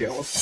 skills?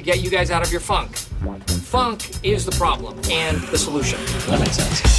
To get you guys out of your funk. Funk is the problem and the solution. That makes sense.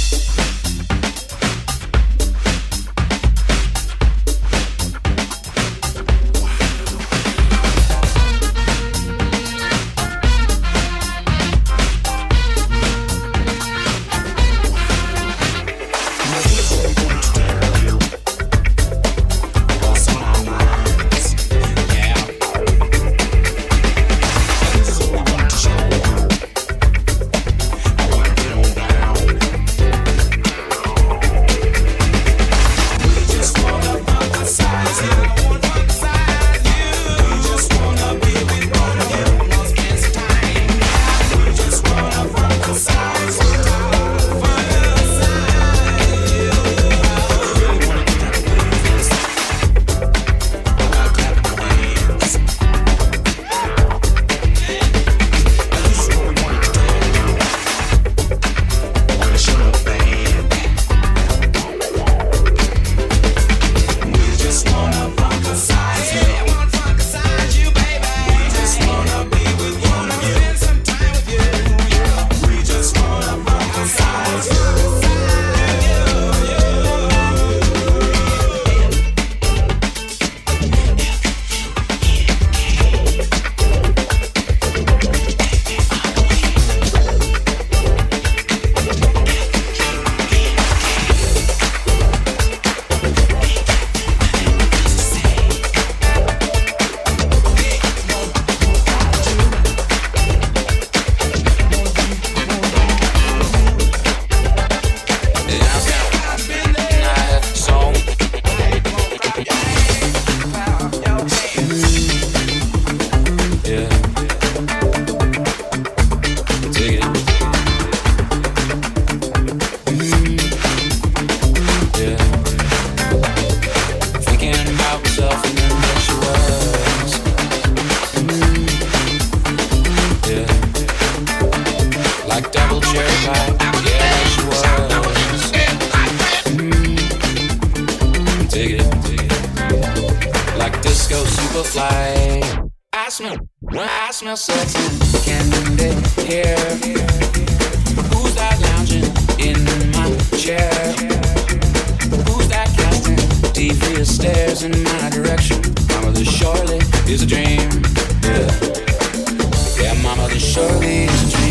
Sex and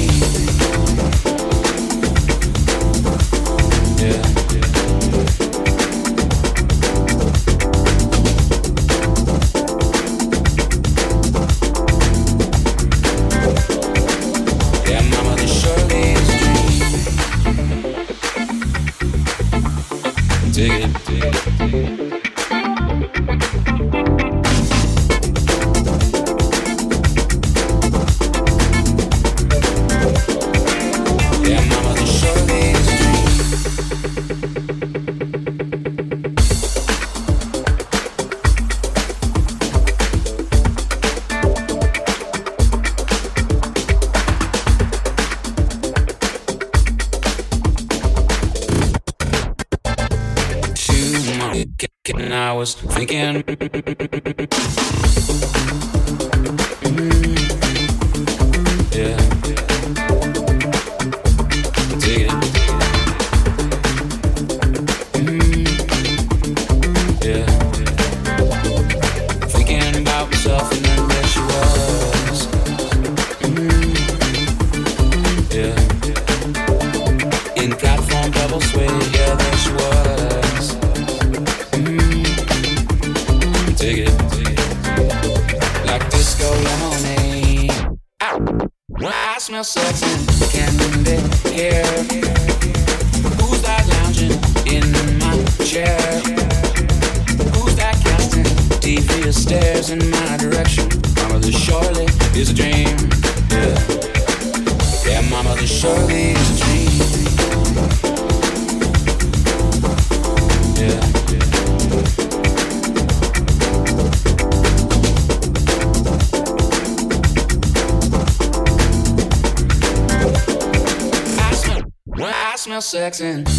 candy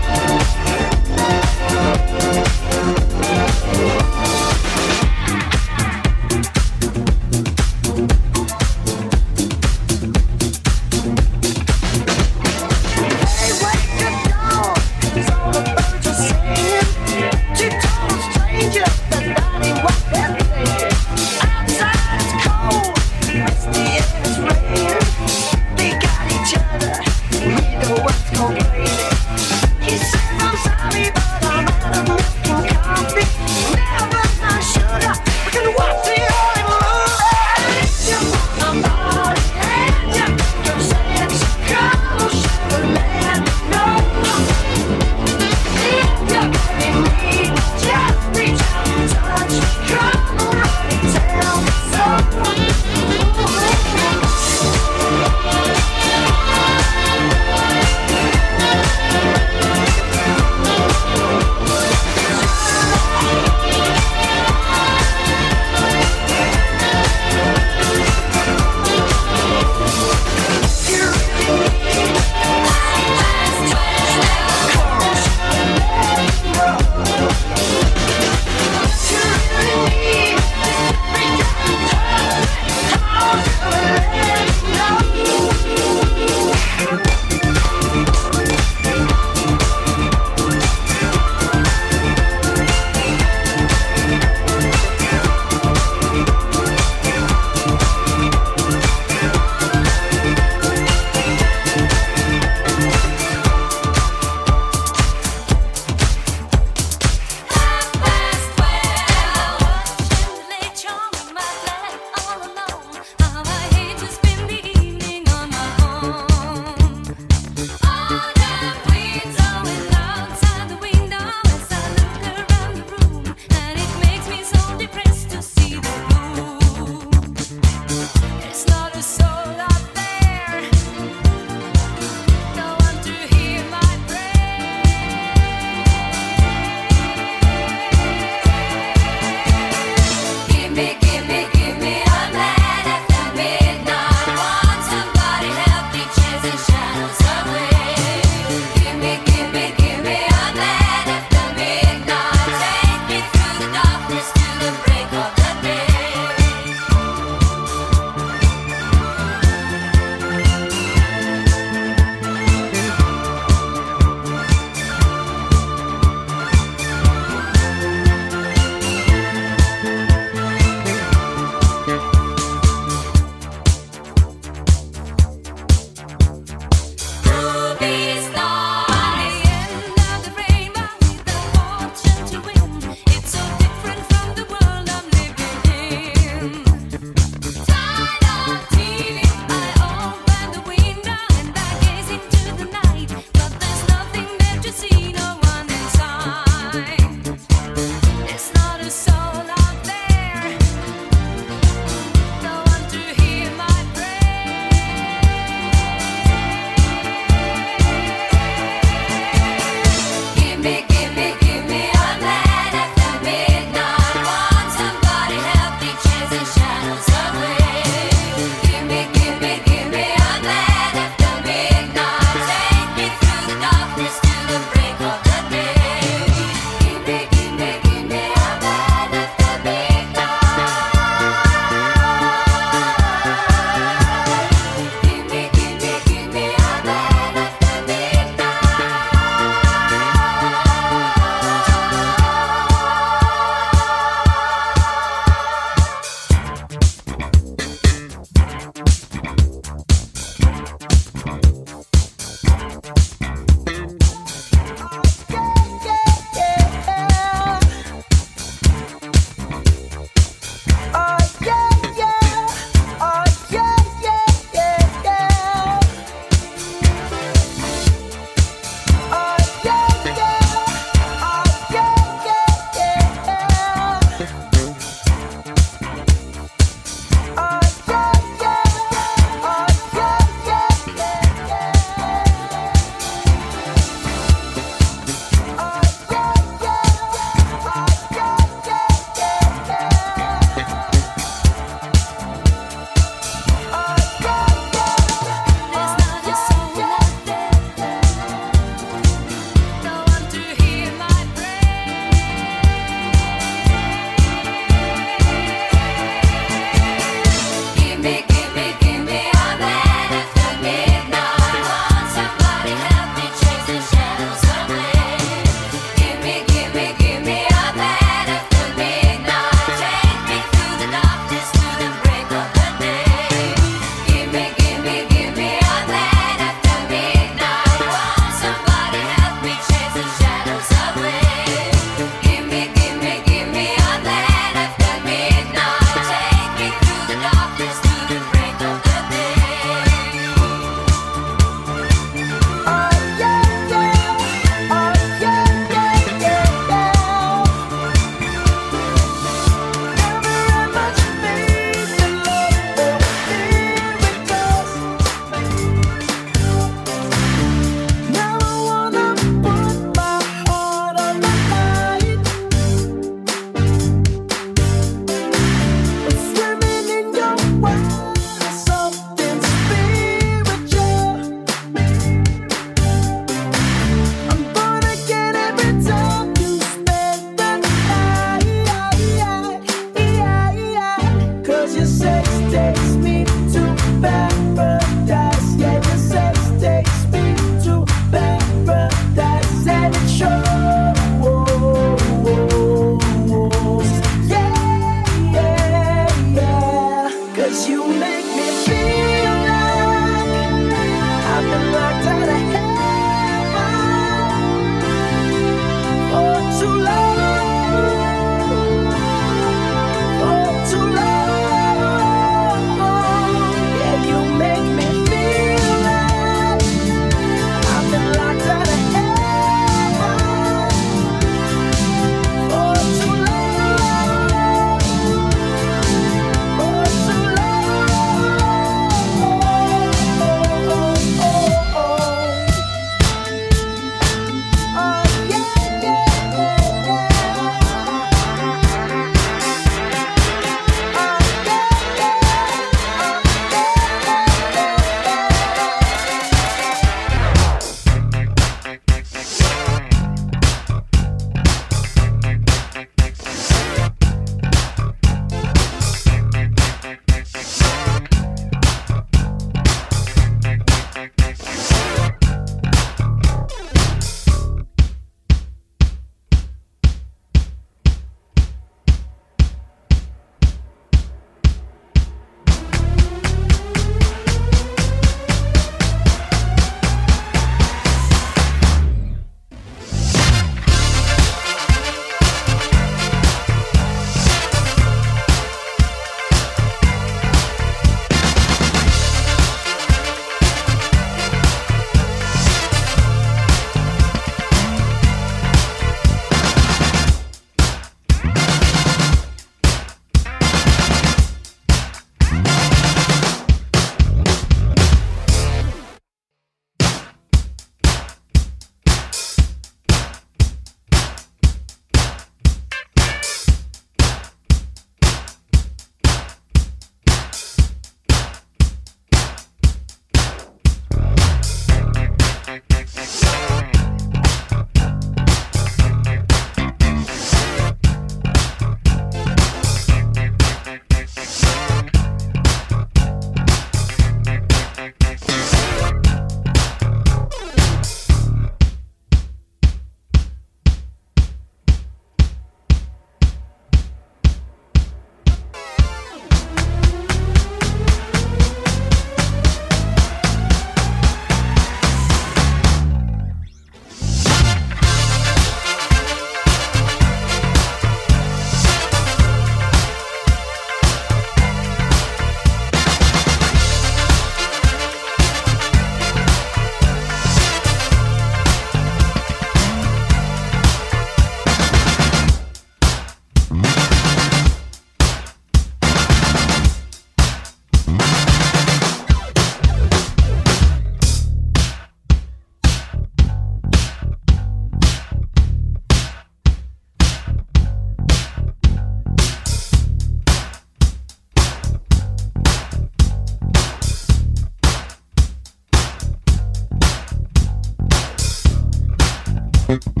Sitting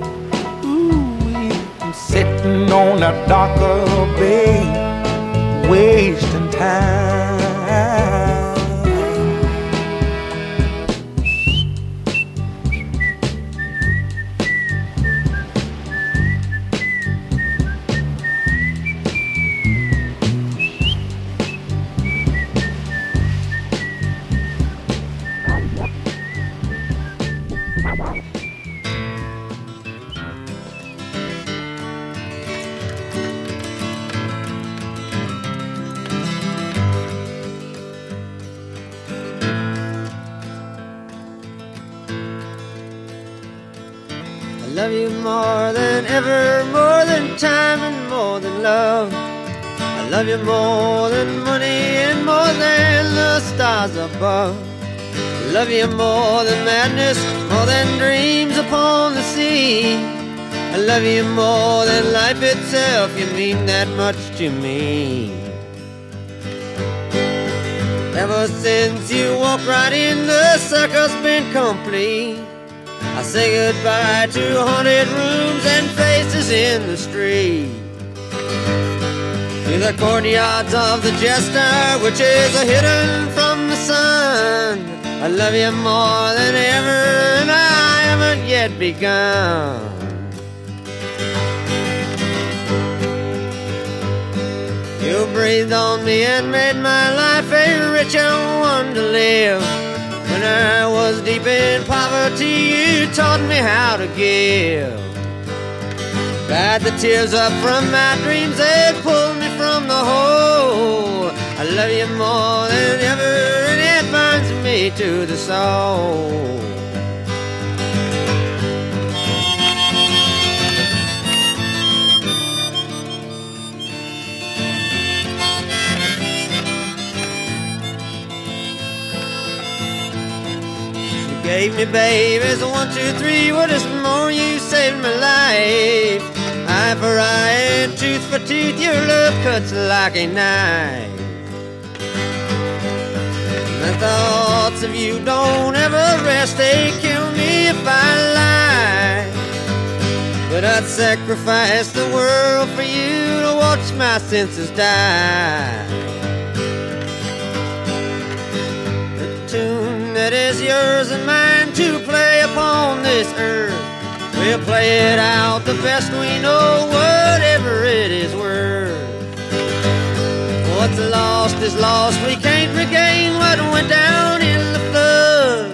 On of the bay, wasting time. More than ever, more than time and more than love. I love you more than money and more than the stars above. I love you more than madness, more than dreams upon the sea. I love you more than life itself, you mean that much to me. Ever since you walked right in, the circle's been complete. I say goodbye to haunted rooms and faces in the street. To the courtyards of the jester, which is a hidden from the sun. I love you more than ever, and I haven't yet begun. You breathed on me and made my life a richer one to live. When I was deep in poverty, you taught me how to give. Dried the tears up from my dreams and pulled me from the hole. I love you more than ever, and it burns me to the soul. Gave me babies, one, two, three. What is more? You saved my life. Eye for eye and tooth for tooth. Your love cuts like a knife. The thoughts of you don't ever rest. They kill me if I lie. But I'd sacrifice the world for you to watch my senses die. Is yours and mine to play upon this earth. We'll play it out the best we know, whatever it is worth. What's lost is lost, we can't regain what went down in the flood.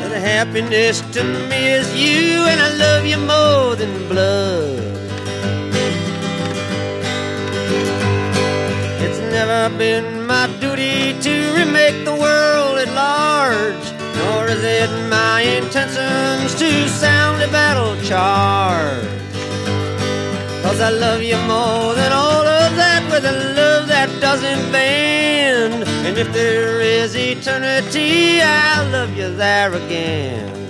But happiness to me is you, and I love you more than blood. It's never been remake the world at large, nor is it my intentions to sound a battle charge. Cause I love you more than all of that with a love that doesn't bend. And if there is eternity, I'll love you there again.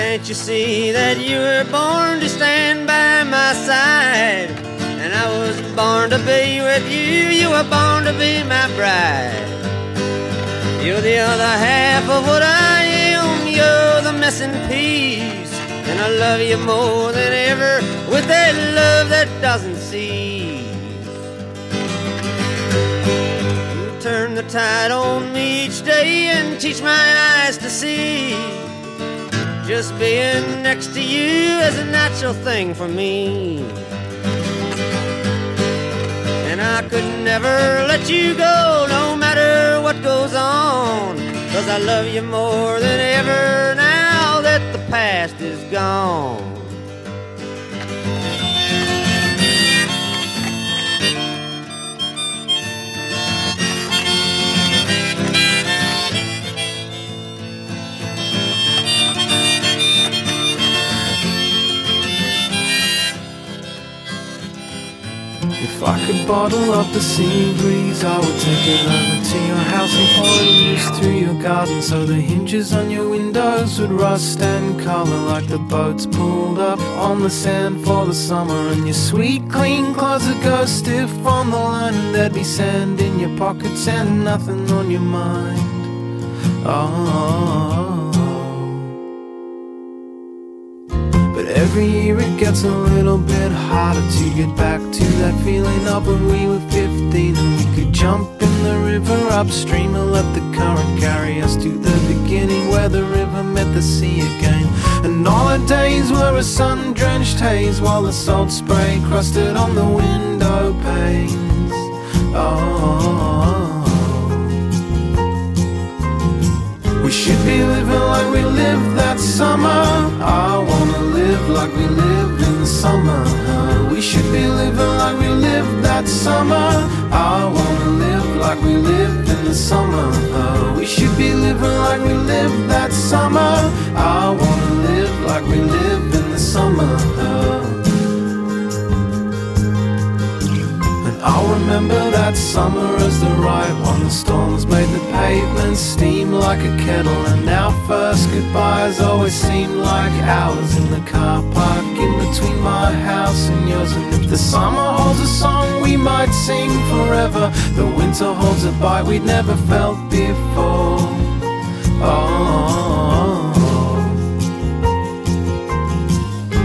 Can't you see that you were born to stand by my side? And I was born to be with you, you were born to be my bride. You're the other half of what I am, you're the missing piece. And I love you more than ever with that love that doesn't cease. You turn the tide on me each day and teach my eyes to see. Just being next to you is a natural thing for me. And I could never let you go, no matter what goes on. Cause I love you more than ever now that the past is gone. If I could bottle up the sea breeze, I would take it over to your house and pour it through your garden so the hinges on your windows would rust and colour like the boats pulled up on the sand for the summer. And your sweet, clean clothes would go stiff on the line, and there'd be sand in your pockets and nothing on your mind. Oh. Every year it gets a little bit harder to get back to that feeling of when we were 15 and we could jump in the river upstream and let the current carry us to the beginning where the river met the sea again. And all our days were a sun drenched haze while the salt spray crusted on the window panes. Oh. oh, oh, oh. We should be living like we lived that summer. I wanna live like we lived in the summer. We should be living like we lived that summer. I wanna live like we lived in the summer. We should be living like we lived that summer. I wanna live like we lived in the summer. I'll remember that summer as the right one. The storms made the pavement steam like a kettle. And our first goodbyes always seemed like hours in the car park in between my house and yours. And if The summer holds a song we might sing forever. The winter holds a bite we'd never felt before. Oh.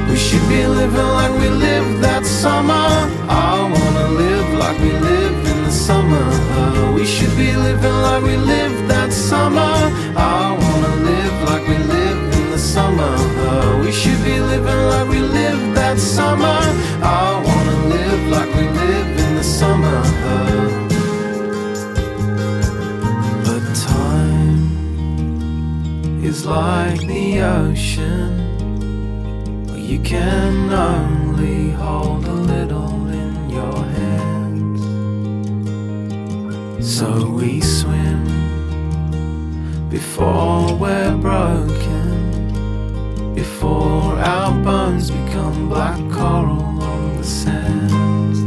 We should be living like we lived that summer. I wanna live like we live in the summer. We should be living like we lived that summer. I wanna live like we lived in the summer. We should be living like we lived that summer. I wanna live like we live in the summer. Uh, but uh, time is like the ocean. You can only hold a little in your hands. So we swim before we're broken, before our bones become black coral on the sand.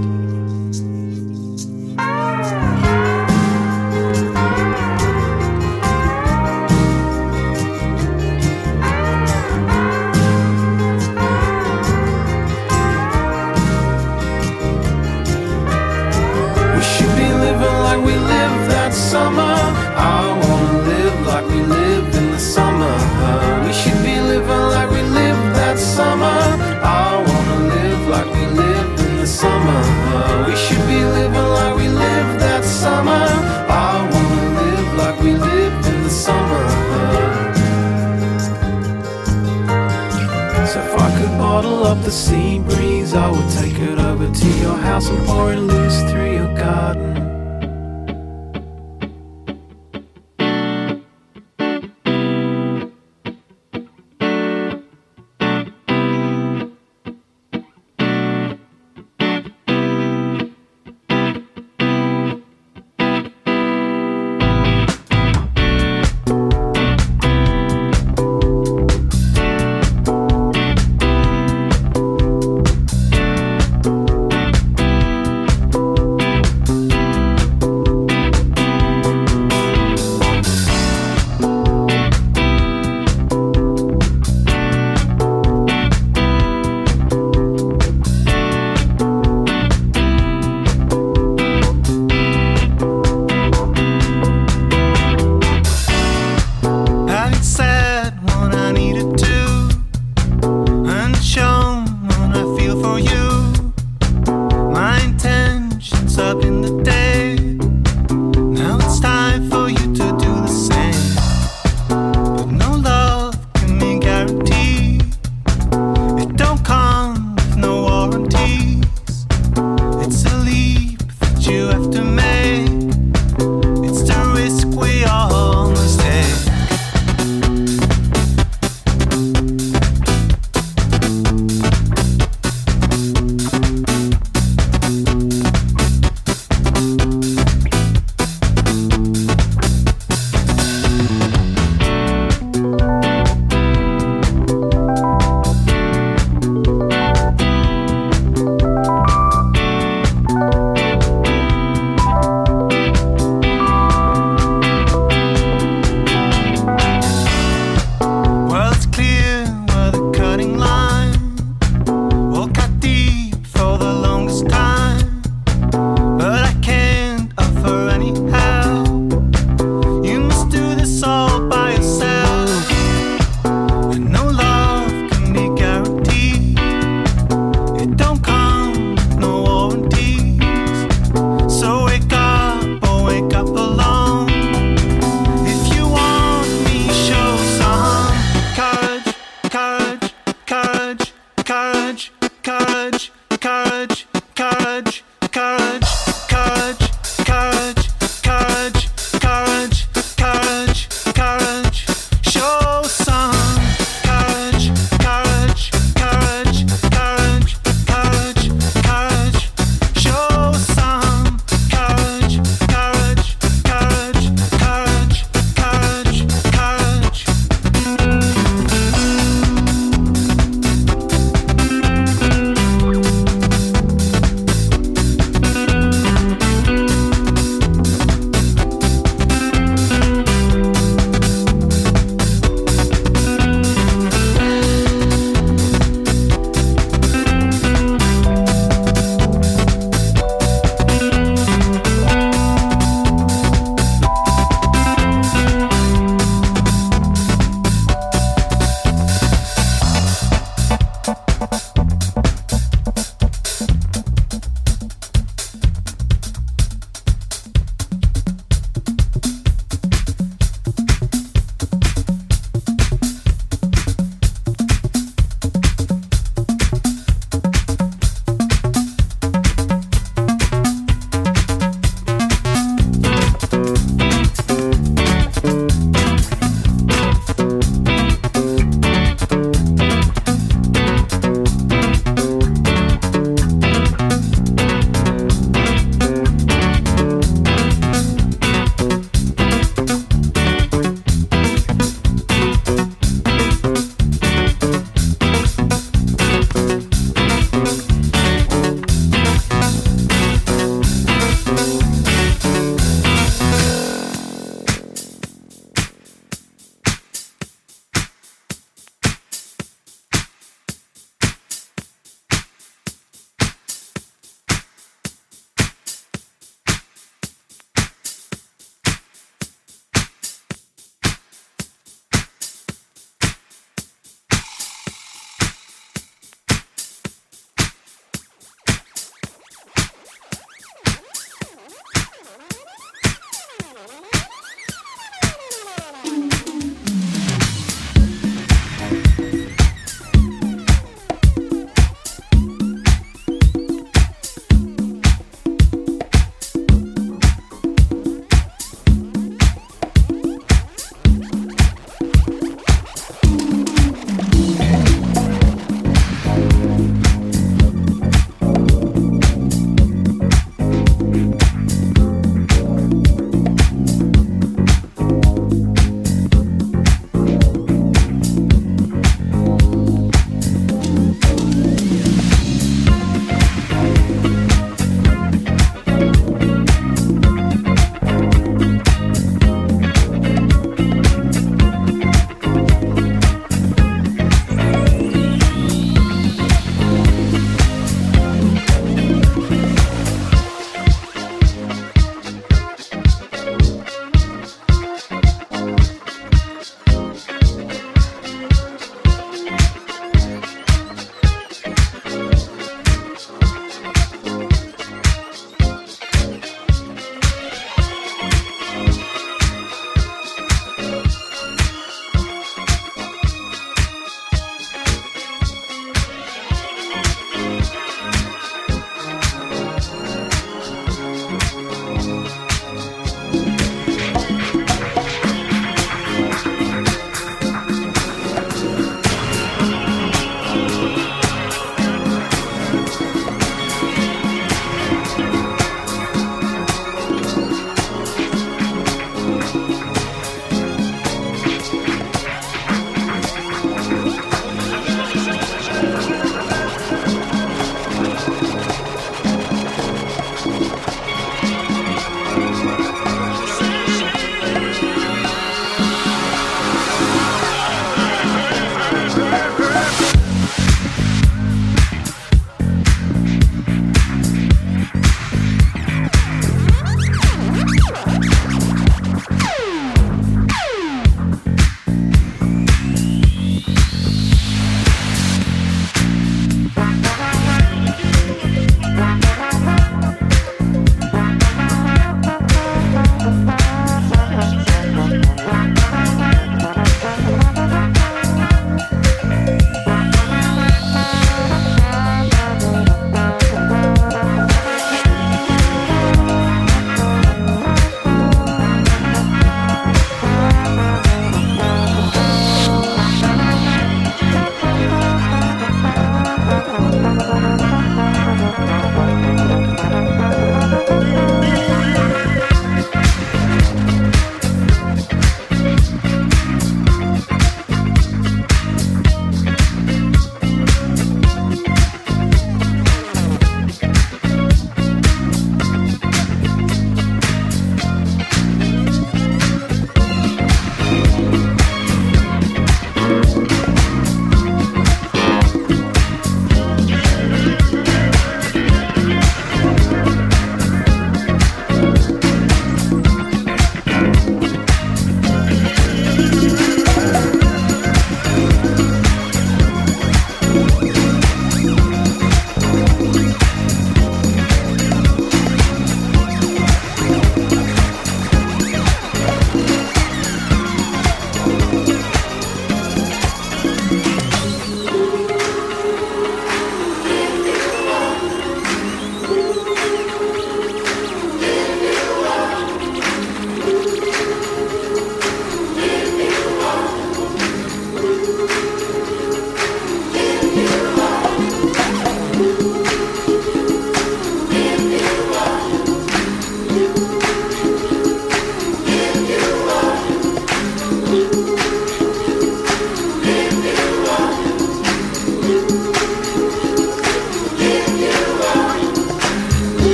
The sea breeze, I would take it over to your house and pour it loose through your garden.